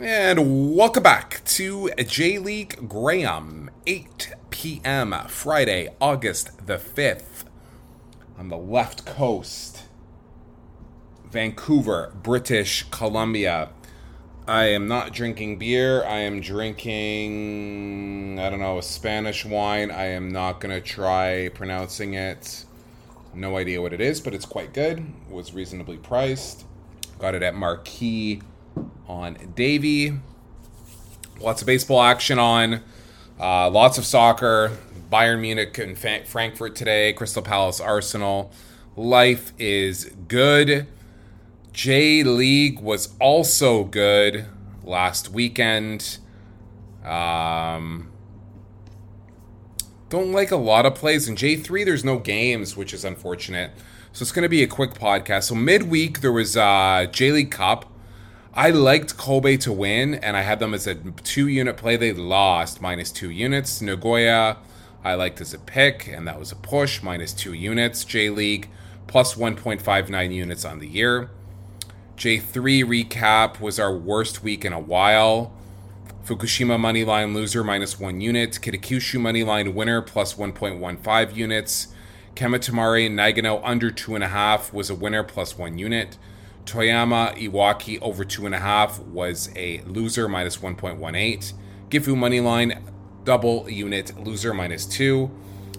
And welcome back to J League Graham, 8 p.m. Friday, August the 5th, on the left coast, Vancouver, British Columbia. I am not drinking beer. I am drinking, I don't know, a Spanish wine. I am not going to try pronouncing it. No idea what it is, but it's quite good. It was reasonably priced. Got it at Marquis on Davie. Lots of baseball action on. Uh, lots of soccer. Bayern Munich and Frankfurt today. Crystal Palace Arsenal. Life is good. J League was also good last weekend. Um, don't like a lot of plays. In J3, there's no games, which is unfortunate. So it's going to be a quick podcast. So midweek, there was uh, J League Cup. I liked Kobe to win, and I had them as a two unit play. They lost minus two units. Nagoya, I liked as a pick, and that was a push minus two units. J League plus 1.59 units on the year. J3 recap was our worst week in a while. Fukushima moneyline loser minus one unit. Kitakyushu moneyline winner plus 1.15 units. Kamatamare Nagano under two and a half was a winner plus one unit. Toyama Iwaki over two and a half was a loser minus 1.18. Gifu Moneyline double unit loser minus two.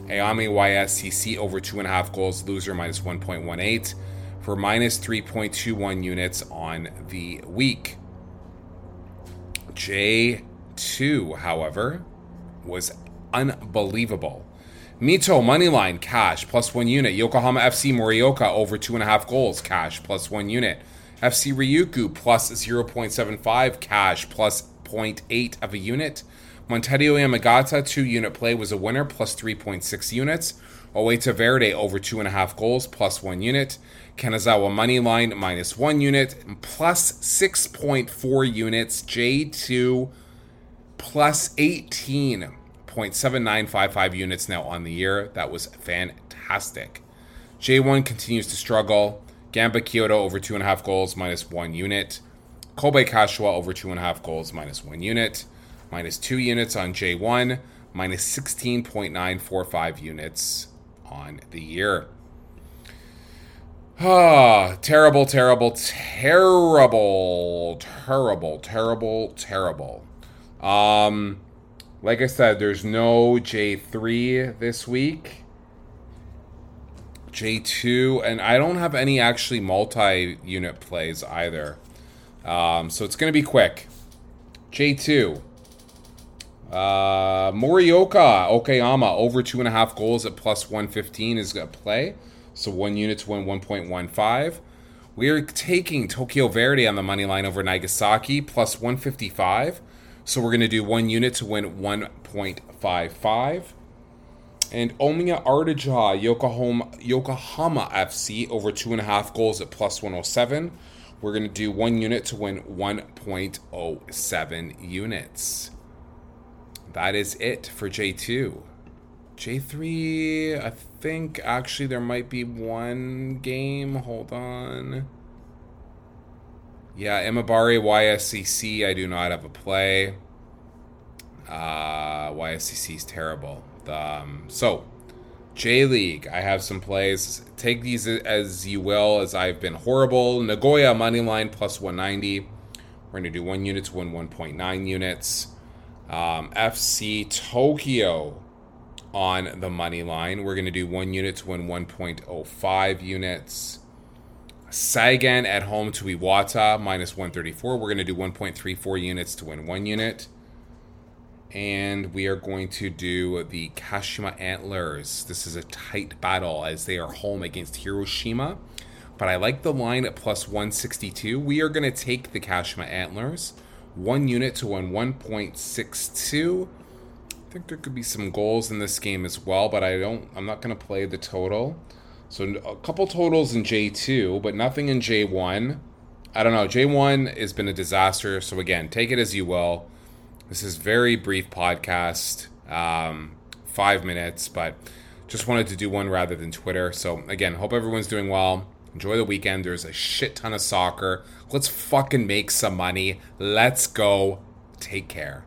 Aomi YSCC over two and a half goals loser minus 1.18 for minus 3.21 units on the week. J2, however, was unbelievable. Mito Moneyline cash plus one unit. Yokohama FC Morioka over two and a half goals cash plus one unit. FC Ryukyu plus 0.75 cash plus 0.8 of a unit. Montedio Yamagata two unit play was a winner plus 3.6 units. Oita Verdy over two and a half goals plus one unit. Kanazawa Moneyline minus one unit plus 6.4 units. J2 plus 18 0.7955 units now on the year. That was fantastic. J1 continues to struggle. Gamba Kyoto over two and a half goals, minus one unit. Kobe Kashiwa over two and a half goals, minus one unit. Minus two units on J1, minus 16.945 units on the year. Ah, terrible, terrible, terrible, terrible, terrible, terrible. Um, like I said, there's no J3 this week. J2, and I don't have any actually multi unit plays either. Um, so it's going to be quick. J2. Uh, Morioka Okayama over two and a half goals at plus 115 is going to play. So one unit to win 1.15. We are taking Tokyo Verdy on the money line over Nagasaki plus 155. So we're going to do one unit to win 1.55. And Omiya Ardija Yokohama, Yokohama FC over two and a half goals at plus 107. We're going to do one unit to win 1.07 units. That is it for J2. J3, I think actually there might be one game. Hold on. Yeah, Imabari YSCC, I do not have a play. Uh, YSCC is terrible. Um, so, J League, I have some plays. Take these as you will, as I've been horrible. Nagoya money line plus 190. We're going to do one unit to win 1.9 units. Um, FC Tokyo on the money line. We're going to do one unit to win 1.05 units. Sagan at home to Iwata, minus 134. We're going to do 1.34 units to win one unit. And we are going to do the Kashima Antlers. This is a tight battle as they are home against Hiroshima. But I like the line at plus 162. We are going to take the Kashima Antlers. One unit to win 1.62. I think there could be some goals in this game as well, but I don't. I'm not going to play the total. So a couple totals in J2, but nothing in J1. I don't know. J1 has been a disaster. So again, take it as you will. This is very brief podcast, um, five minutes, but just wanted to do one rather than Twitter. So again, hope everyone's doing well. Enjoy the weekend. There's a shit ton of soccer. Let's fucking make some money. Let's go. Take care.